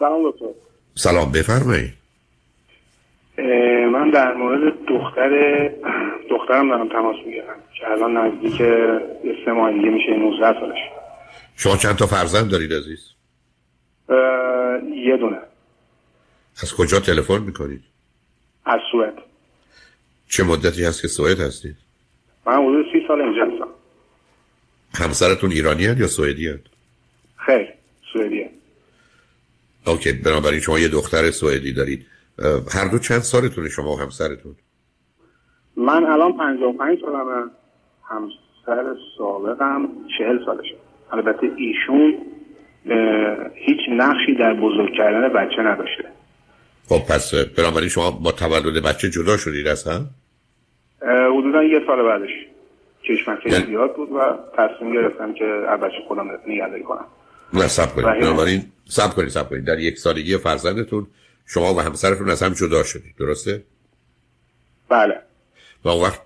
سلام دکتر. سلام بفرمایید من در مورد دختر دخترم دارم تماس می‌گیرم که الان نزدیک سه ماه دیگه میشه 19 سالش شما چند تا فرزند دارید عزیز؟ یه دونه. از کجا تلفن می‌کنید؟ از سوئد. چه مدتی هست که سوئد هستید؟ من حدود سی سال اینجا هستم. همسرتون ایرانی یا سوئدی هست؟ خیر سوئدی. اوکی بنابراین شما یه دختر سوئدی دارید. هر دو چند سالتونه شما و همسرتون؟ من الان 55 سالمه. همسر سابقم 40 سالشه. البته ایشون هیچ نقشی در بزرگ کردن بچه نداشته. خب پس بنابراین شما با تولد بچه جدا شدید از هم؟ حدودا یه سال بعدش. چشمکه یعنی... زیاد بود و تصمیم گرفتم که بچه خودم نگهداری کنم. نه سب کنید بنابراین سب کنید سب کنید در یک سالگی فرزندتون شما و همسرتون از هم جدا شدید درسته؟ بله و اون وقت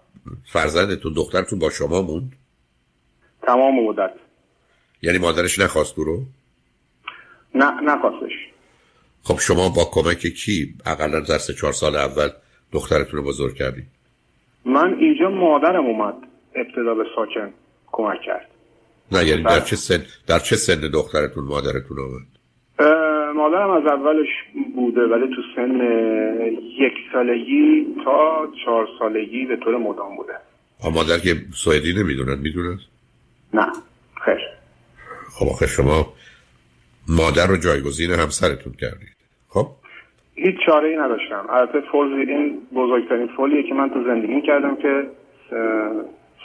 فرزندتون دخترتون با شما موند؟ تمام مدت یعنی مادرش نخواست رو؟ نه نخواستش خب شما با کمک کی اقلا در سه چهار سال اول دخترتون رو بزرگ کردید؟ من اینجا مادرم اومد ابتدا به ساکن کمک کرد نه یعنی در چه سن در چه سن دخترتون مادرتون اومد؟ مادرم از اولش بوده ولی تو سن یک سالگی تا چهار سالگی به طور مدام بوده. مادر که سوئدی نمی‌دونن می‌دونن؟ نه خیر. خب آخه شما مادر رو جایگزین همسرتون کردید. خب؟ هیچ چاره ای نداشتم. البته فول این بزرگترین فولیه که من تو زندگی کردم که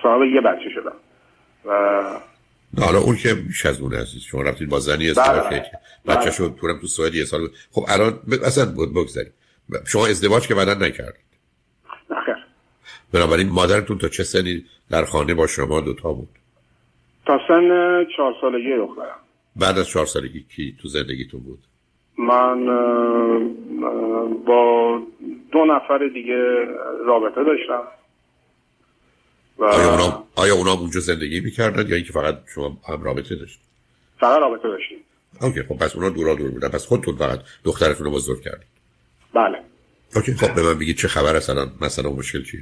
صاحب یه بچه شدم. و حالا اون که بیش از اون عزیز شما رفتید با زنی ازدواج بله. کردید بچه شد تو سوئد یه سال. بود خب الان. اصلا بگذارید شما ازدواج که بعدا نکردید. نخیر بنابراین مادرتون تا چه سنی در خانه با شما دوتا بود؟ تا سن چهار سالگی دخترم بعد از چهار سالگی کی تو زندگیتون بود؟ من با دو نفر دیگه رابطه داشتم. و آیا اونا, آیا اونا اونجا زندگی می‌کردن یا اینکه فقط شما هم رابطه داشتید؟ فقط رابطه داشتیم. اوکی خب پس اونا دورا دور بودن. پس خودتون فقط دخترتون رو بزرگ کردید. بله. اوکی خب به من بگید چه خبر الان مثلا مشکل چیه؟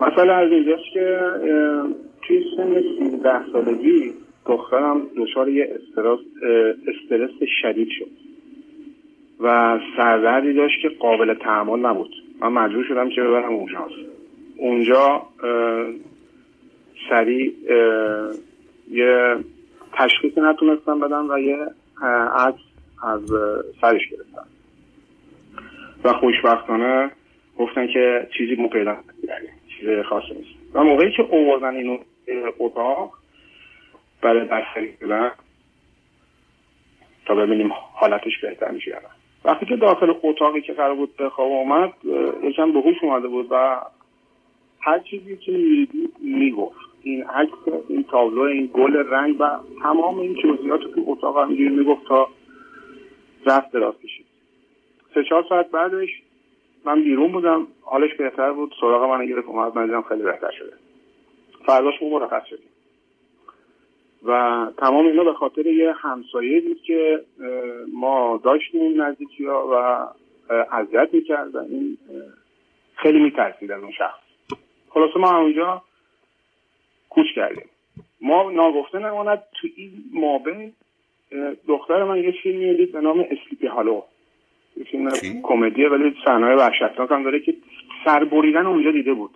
مثلا از اینجاست که توی سن 13 سالگی دخترم دچار یه استرس استرس شدید شد و سردردی داشت که قابل تحمل نبود. من مجبور شدم که ببرم اونجا. اونجا سریع یه تشخیص نتونستم بدم و یه عکس از سرش گرفتم. و خوشبختانه گفتن که چیزی مو پیدا چیز خاصی نیست. و موقعی که اووردن اینو اتاق برای بستری شدن تا ببینیم حالتش بهتر میشه وقتی که داخل اتاقی که قرار بود به خواب اومد یکم به هوش اومده بود و هر چیزی که می‌دید می‌گفت. این عکس این تابلو این گل رنگ و تمام این جزئیات تو اتاق همینجوری می‌گفت تا رفت دراز کشید. سه چهار ساعت بعدش من بیرون بودم. حالش بهتر بود. سراغ من گرفت. اومد. من خیلی بهتر شده. فرداش ما مرخص شدیم و تمام اینا به خاطر یه همسایه بود که ما داشتیم نزدیکی ها و اذیت می‌کرد و این خیلی میترسید از اون شخص. خلاصه ما اونجا کوچ کردیم. ما ناگفته نماند تو این مابین دختر من یه فیلمی دید به نام اسلیپی هالو یه فیلم کمدیه ولی صحنه وحشتناک هم داره که سربریدن اونجا دیده بود.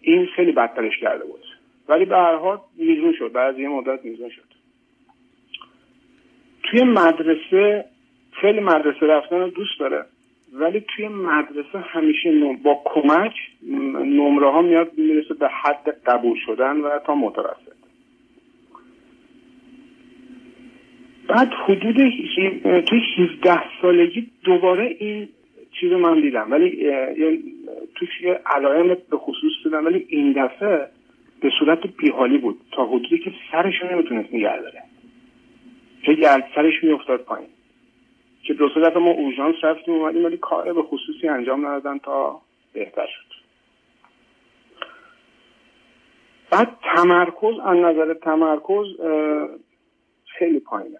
این خیلی بدترش کرده بود. ولی به هر حال میزون شد. بعد یه مدت میزون شد. توی مدرسه خیلی مدرسه رفتن رو دوست داره. ولی توی مدرسه همیشه با کمک نمره ها میاد می‌رسه به حد قبول شدن و تا متوسط. بعد حدود توی 17 سالگی دوباره این چیز من دیدم. ولی توش یه علائم به خصوص دیدم ولی این دفعه به صورت بیحالی بود. تا حدودی که سرش نمی‌تونست نگه داره. که سرش میافتاد پایین. که دو دفعه ما اورژانس رفتیم اومدیم ولی کار به خصوصی انجام ندادن تا بهتر شد. بعد تمرکز از نظر تمرکز خیلی پایینه.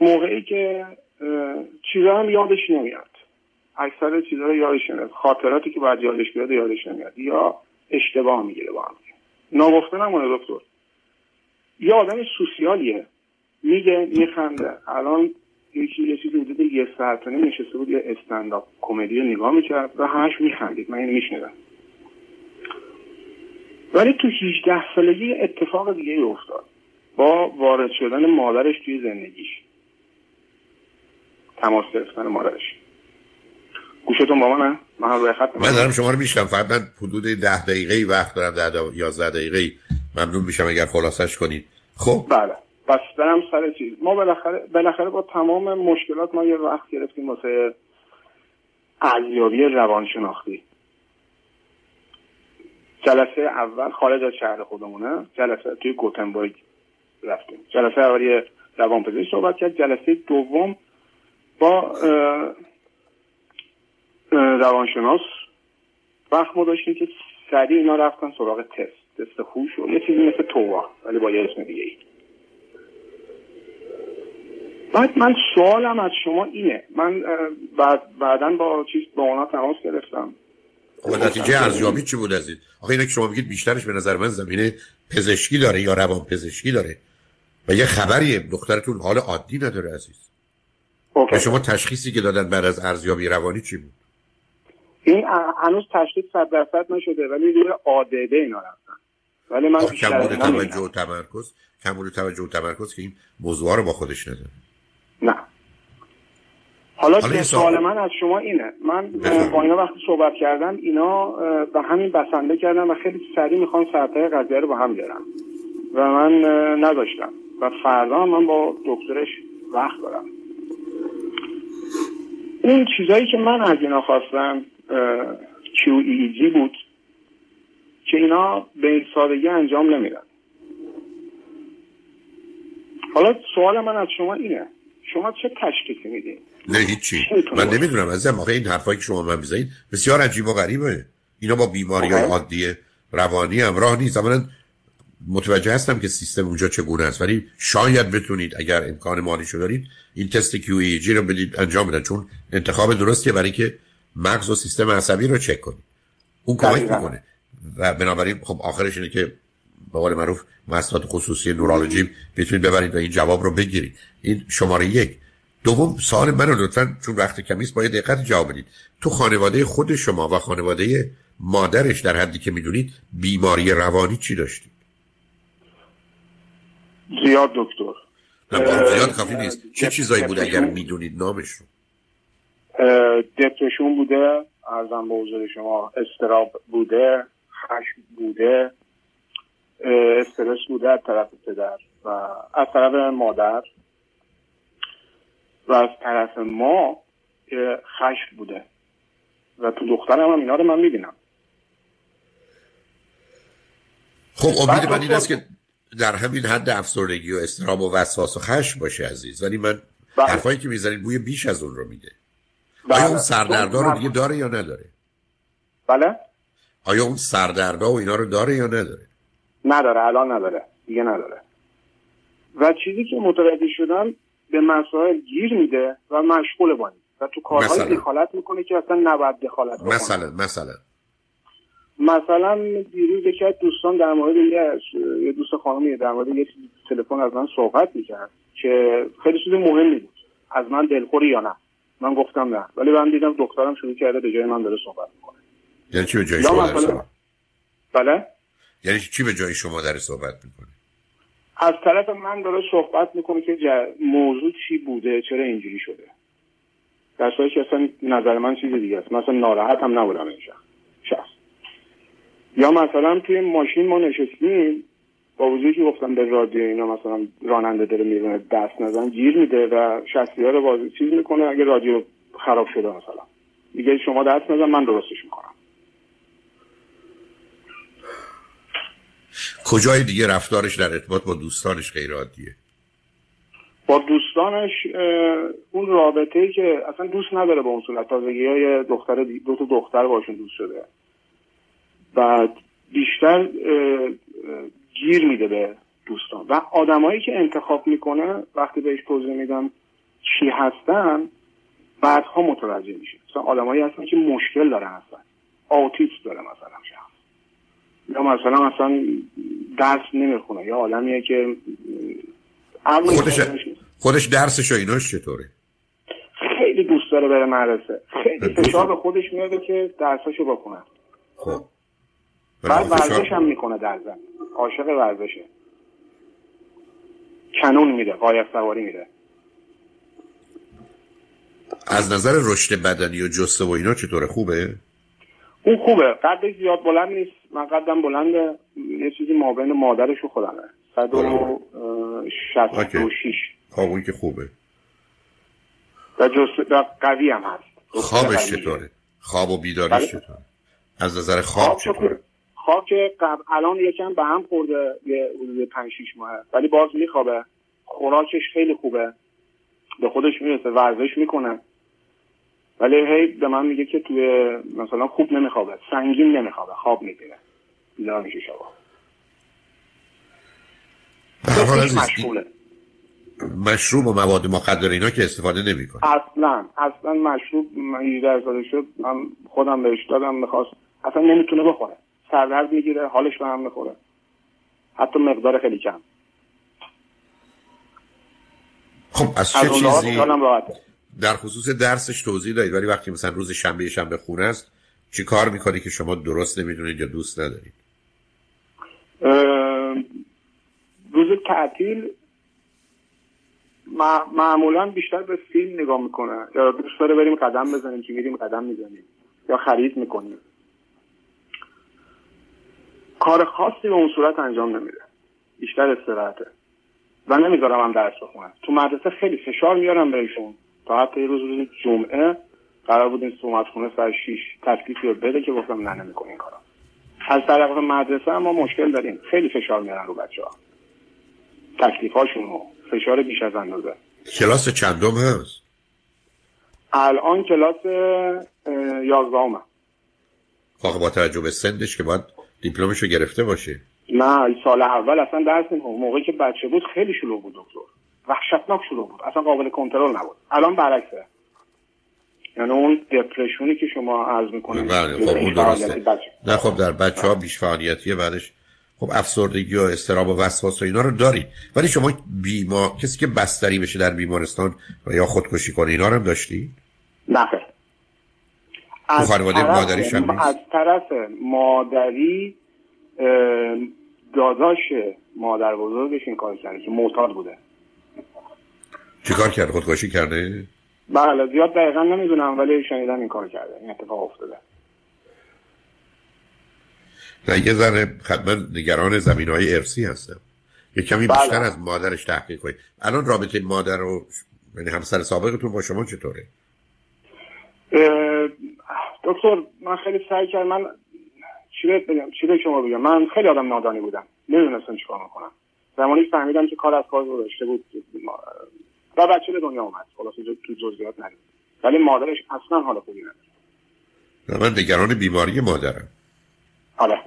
موقعی که چیزا هم یادش نمیاد. اکثر چیزا رو یادش نمیاد. خاطراتی که باید یادش بیاد یادش نمیاد. یا اشتباه می‌گیره با هم. ناگفته نمونه دکتر. یه آدم سوسیالیه. میگه میخنده. الان یکی یه چیزی حدود یه ساعت نشسته بود یه استنداپ کمدی رو نگاه می‌کرد و همش میخندید. من اینو میشنیدم. ولی تو 18 سالگی اتفاق دیگه افتاد. با وارد شدن مادرش توی زندگیش. تماس گرفتن مادرش. گوشتون با منه؟ من روی خط من دارم شما رو میشنم فقط من حدود ده دقیقه وقت دارم ده یازده دقیقه ممنون میشم اگر خلاصش کنید. خب؟ بله. بس برم سر چیز. ما بالاخره بالاخره با تمام مشکلات ما یه وقت گرفتیم واسه ارزیابی روانشناختی. جلسه اول خارج از شهر خودمونه. جلسه توی گوتنبورگ رفتیم. جلسه اولی روانپزشک صحبت کرد. جلسه دوم با روانشناس وقت ما داشتیم که سریع اینا رفتن سراغ تست. تست خوش و یه چیزی مثل تووا ولی با یه اسم دیگه ای بعد من سوالم از شما اینه. من بعد بعدا با چیز با اونا تماس گرفتم. خب نتیجه ارزیابی چی بود از این آخه اینا که شما میگید بیشترش به نظر من زمینه پزشکی داره یا روان پزشکی داره. و یه خبری دخترتون حال عادی نداره عزیز. و شما تشخیصی که دادن بعد از ارزیابی روانی چی بود؟ این هنوز تشخیص صد درصد نشده ولی روی آدده اینا رفتن. ولی من کمبود توجه و تمرکز. کمبود توجه و تمرکز که این موضوع رو با خودش نداره. نه. حالا, حالا سوال من از شما اینه. من با اینا وقتی صحبت کردم اینا به همین بسنده کردم و خیلی سریع می‌خوان سرطای قضیه رو با هم بیارم. و من نداشتم و فردا من با دکترش وقت دارم. اون چیزایی که من از اینا خواستم QEEG بود که اینا به این سادگی انجام نمیدن. حالا سوال من از شما اینه. شما چه تشخیصی میدین؟ نه هیچی. من نمی‌دونم از آخه این حرفایی که شما من بزنید بسیار عجیب و غریبه. اینا با بیماری های عادی روانی همراه نیست. اولا متوجه هستم که سیستم اونجا چگونه است ولی شاید بتونید اگر امکان مالی شو دارید این تست QEEG رو بدید انجام بدن چون انتخاب درستیه برای که مغز و سیستم عصبی رو چک کنید. اون کمک می‌کنه. و بنابراین خب آخرش اینه که به قول معروف مسئلات خصوصی نورولوژی بتونید ببرید و این جواب رو بگیرید. این شماره یک. دوم سوال من رو لطفا چون وقت کمیست باید دقت جواب بدید. تو خانواده خود شما و خانواده مادرش در حدی که می‌دونید بیماری روانی چی داشتید؟ زیاد دکتر. زیاد کافی نیست. چه چیزایی بود اگر می‌دونید نامش رو؟ دپرشون بوده ارزم به حضور شما استراب بوده خشم بوده. استرس بوده از طرف پدر و از طرف مادر و از طرف ما خشم بوده و تو دخترم هم اینا رو من می‌بینم. خب امید من این است که در همین حد افسردگی و استراب و وسواس و خشم باشه عزیز. ولی من بله. حرفایی که می‌زنید بوی بیش از اون رو میده. بله. آیا اون سردردا رو دیگه داره یا نداره؟ بله. آیا اون سردردا و اینا رو داره یا نداره؟ نداره الان نداره دیگه نداره. و چیزی که متوجه شدم به مسائل گیر میده و مشغول با و تو کارهای دخالت می‌کنه که اصلا نباید دخالت مثلا مثلا مثلا دیروز یکی از دوستان در مورد یه دوست خانمی در مورد یه تلفن از من صحبت می‌کرد که خیلی چیز مهمی بود. از من دلخوری یا نه؟ من گفتم نه. ولی من دیدم دخترم شروع کرده به جای من داره صحبت می‌کنه. یعنی چی به جای بله؟ یعنی چی به جای شما داره صحبت می‌کنه؟ از طرف من داره صحبت می‌کنه که موضوع چی بوده چرا اینجوری شده. در که اصلا نظر من چیز دیگه است. مثلا ناراحت هم نبودم این شخص. یا مثلا توی ماشین ما نشستیم با وجودی که گفتم به رادیو اینا مثلا راننده داره میرونه دست نزن گیر میده و شخصی ها رو چیز می‌کنه اگه رادیو خراب شده مثلا. دیگه شما دست نزن من درستش می‌کنم. کجای دیگه رفتارش در ارتباط با دوستانش غیر عادیه؟ با دوستانش اون رابطه که اصلا دوست نداره با اون صورت. تازگی های دختر دو تا دختر باشون دوست شده. بعد بیشتر گیر میده به دوستان. و آدمایی که انتخاب می‌کنه وقتی بهش توضیح میدم چی هستن بعدها متوجه میشه. مثلا آدمایی هستن که مشکل دارن هستن. آتیست داره مثلا. یا مثلا اصلا درس نمی‌خونه یا آدمیه که خودش خودش درسش و ایناش چطوره؟ خیلی دوست داره بره مدرسه. خیلی فشار به خودش میاده که درساشو بکنه خب. بعد ورزش هم می‌کنه در زن عاشق ورزشه. کنون میده قایق سواری میده. از نظر رشد بدنی و جسته و اینا چطوره؟ خوبه؟ اون خوبه. قدش زیاد بلند نیست. من قدم بلنده یه چیزی ما بین مادرش و خودمه. صد و شست و شیش خب اون که خوبه. و جسته قوی هم هست. خوابش چطوره؟ خواب و بیداریش بله. چطوره؟ از نظر خواب چطوره؟ خواب که قبل الان یکم به هم خورده یه حدود 5 6 ماه ولی باز میخوابه. خوراکش خیلی خوبه. به خودش می‌رسه. ورزش می‌کنه. ولی هی به من میگه که توی مثلا خوب نمیخوابه سنگین نمیخوابه خواب می‌گیره بیدار میشه شبا. مشغوله. مشروب و مواد مخدر اینا که استفاده نمی‌کنه. اصلا اصلا مشروب من 18 ساله شد. من خودم بهش دادم می‌خواست. اصلا نمی‌تونه بخوره. سردرد می‌گیره حالش به هم می‌خوره. حتی مقدار خیلی کم. خب از چه چیزی؟ در خصوص درسش توضیح دارید ولی وقتی مثلا روز شنبه شنبه خونه است چی کار می‌کنی که شما درست نمی‌دونید یا دوست ندارید؟ روز تعطیل معمولا بیشتر به فیلم نگاه می‌کنه. یا دوست داره بریم قدم بزنیم که میریم قدم می‌زنیم. یا خرید می‌کنیم. کار خاصی به اون صورت انجام نمیده. بیشتر استراحته. و نمی‌ذارم هم درس بخونم. تو مدرسه خیلی فشار میارم بهشون تا حتی یه روز روز جمعه قرار بود این سومت خونه سر شیش تکلیفی رو بده که گفتم نه نمی‌کنی این کارا از طرف مدرسه هم ما مشکل داریم. خیلی فشار میارن رو بچه ها تکلیف هاشون فشار بیش از اندازه. کلاس چندم هست؟ الان کلاس یازدهم خب با توجه به سندش که باید دیپلمش رو گرفته باشه. نه سال اول اصلا درس موقعی که بچه بود خیلی شلوغ بود دکتر. وحشتناک شلوغ بود. اصلا قابل کنترل نبود. الان برعکسه. یعنی اون دپرشونی که شما عرض می‌کنید بله خب اون درسته. نه خب در بچه ها بیش فعالیتیه بعدش خب افسردگی و استراب و وسواس و اینا رو دارید ولی شما بیما کسی که بستری بشه در بیمارستان و یا خودکشی کنه اینا رو هم داشتی؟ نه از خانواده مادریش هم از طرف مادری داداش مادر بزرگش این کار کرده که معتاد بوده. کار کرده؟ خودکشی کرده؟ بله زیاد دقیقا نمی‌دونم ولی شنیدم این کار کرده. این اتفاق افتاده. نه یه ذره خدمت نگران زمین های ارسی هستم. یه کمی بله. بیشتر از مادرش تحقیق کنید. الان رابطه مادر و یعنی همسر سابقتون با شما چطوره؟ دکتر من خیلی سعی کردم. من چی بگم؟ چی به شما بگم؟ من خیلی آدم نادانی بودم. نمی‌دونستم چیکار می‌کنم. زمانی فهمیدم که کار از کار گذاشته بود. و بچه به دنیا اومد. خلاص تو جزئیات نریم. ولی مادرش اصلا حال خوبی نداره. من نگران بیماری مادرم. آره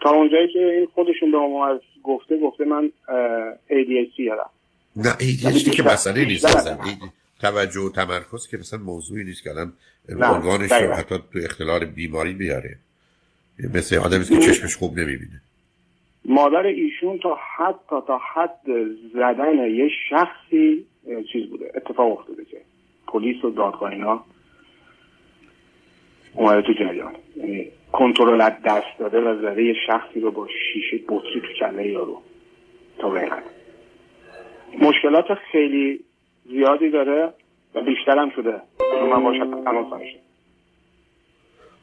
تا اونجایی که این خودشون به ما گفته گفته من ADHD دارم. نه ADHD که مسئله نیست توجه و تمرکز که مثلا موضوعی نیست که الان عنوانش رو حتی تو اختلال بیماری بیاره. مثل آدمی که چشمش خوب نمی‌بینه. مادر ایشون تا حد تا تا حد زدن یه شخصی چیز بوده اتفاق افتاده که پلیس و دادگاه اینا اومده تو جریان. یعنی کنترل دست داده و زده یه شخصی رو با شیشه بطری تو کله یارو تا به مشکلات خیلی زیادی داره و بیشتر هم شده. من باشد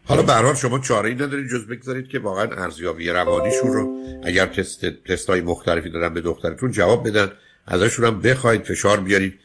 حالا به شما چاره ای ندارید جز بگذارید که واقعا ارزیابی روانیشون رو اگر تست تست های مختلفی دادن به دخترتون جواب بدن. ازشون هم بخواید فشار بیارید.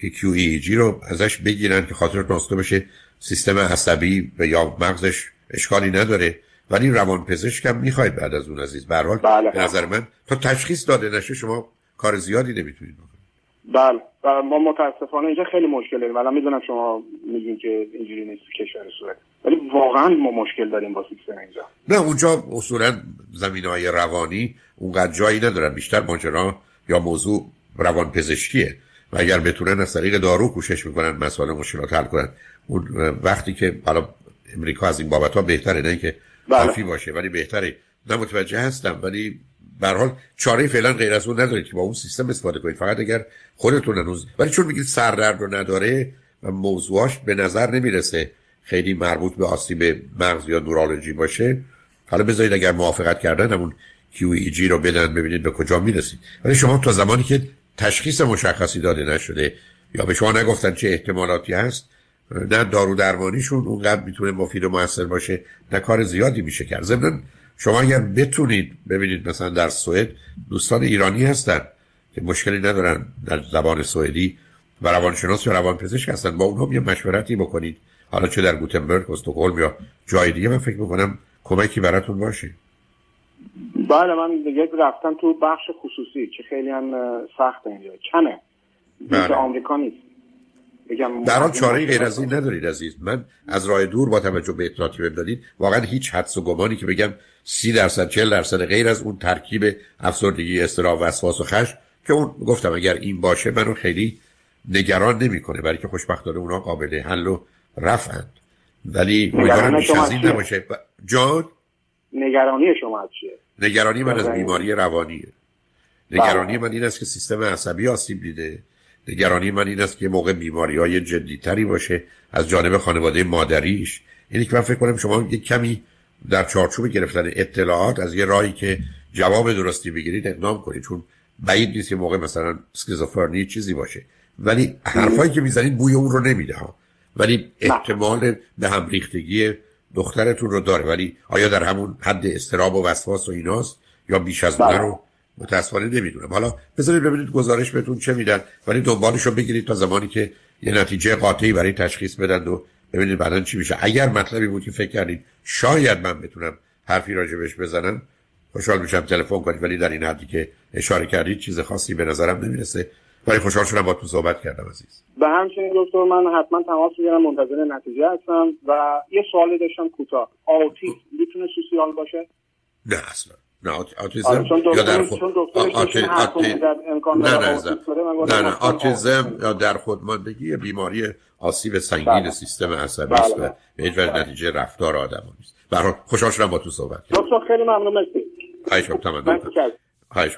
که QEEG رو ازش بگیرن که خاطر ناسته بشه سیستم عصبی و یا مغزش اشکالی نداره ولی روان پزشک هم می‌خواید بعد از اون عزیز. به بله. به نظر من تا تشخیص داده نشه شما کار زیادی نمی‌تونید بکنید. بله. ما متاسفانه اینجا خیلی مشکل داریم ولی می‌دونم شما میگین که اینجوری نیست کشور سوئد ولی واقعا ما مشکل داریم با سیستم اینجا. نه اونجا اصولا زمین های روانی اونقدر جایی ندارن. بیشتر ماجرا یا موضوع روان پزشکیه و اگر بتونن از طریق دارو کوشش می‌کنن مسائل مشکلات حل کنن. اون وقتی که حالا امریکا از این بابت ها بهتره نه اینکه کافی بله. باشه ولی بهتره. نه متوجه هستم ولی به حال چاره فعلا غیر از اون ندارید که با اون سیستم استفاده کنید. فقط اگر خودتون هنوز ولی چون میگید سردرد رو نداره و موضوعش به نظر نمی‌رسه خیلی مربوط به آسیب مغز یا نورولوژی باشه حالا بذارید اگر موافقت کردن همون QEEG رو بدن ببینید به کجا می‌رسید. ولی شما تا زمانی که تشخیص مشخصی داده نشده. یا به شما نگفتن چه احتمالاتی هست؟ نه دارو درمانیشون اونقدر می‌تونه مفید و موثر باشه نه کار زیادی میشه کرد. ضمن شما اگر بتونید ببینید مثلا در سوئد دوستان ایرانی هستن که مشکلی ندارن در زبان سوئدی و روانشناس یا روانپزشک هستن با اونها یه مشورتی بکنید. حالا چه در گوتنبرگ استکهلم یا جای دیگه من فکر می‌کنم کمکی براتون باشه. بله من دیگه رفتم تو بخش خصوصی که خیلی هم سخت اینجا. کمه بله. آمریکا نیست. در حال چاره غیر از این ندارید عزیز. من از راه دور با توجه به اطلاعاتی بهم دادید واقعا هیچ حدس و گمانی که بگم سی درصد چل درصد غیر از اون ترکیب افسردگی استراب وسواس و خشم که اون گفتم اگر این باشه منو خیلی نگران نمی‌کنه برای که خوشبختانه اونا قابل حل و رفعند. ولی امیدوارم بیش از این نباشه. جان؟ نگرانی شما چیه؟ نگرانی من از بیماری روانیه. نگرانی من این است که سیستم عصبی آسیب دیده. نگرانی من این است که موقع بیماری های جدیتری باشه از جانب خانواده مادریش. اینی که من فکر کنم شما یک کمی در چارچوب گرفتن اطلاعات از یه راهی که جواب درستی بگیرید اقدام کنید. چون بعید نیست که موقع مثلا اسکیزوفرنی چیزی باشه. ولی حرفایی که می‌زنید بوی اون رو نمیده ها. ولی احتمال به هم ریختگی دخترتون رو داره ولی آیا در همون حد استراب و وسواس و ایناست؟ یا بیش از اون رو متاسفانه نمی‌دونم. حالا بذارید ببینید گزارش بهتون چه میدن ولی دنبالش رو بگیرید تا زمانی که یه نتیجه قاطعی برای تشخیص بدن و ببینید بعدا چی میشه. اگر مطلبی بود که فکر کردید شاید من بتونم حرفی راجبش بزنم خوشحال میشم تلفن کنید ولی در این حدی که اشاره کردید چیز خاصی به نظرم نمی‌رسه. ولی خوشحال شدم با تو صحبت کردم عزیز. به همچنین دکتر من حتما تماس می‌گیرم منتظر نتیجه هستم و یه سوالی داشتم کوتاه. آتیسم می‌تونه سوسیال باشه؟ نه اصلا. نه آتیزم یا در خود نه نه نه آتیزم یا در خودماندگی بیماری آسیب سنگین بله. سیستم عصبی است بله. و به هیچ وجه نتیجه رفتار آدم نیست. برای خوشحال شدم با تو صحبت دکتر خیلی ممنون مرسی. خواهش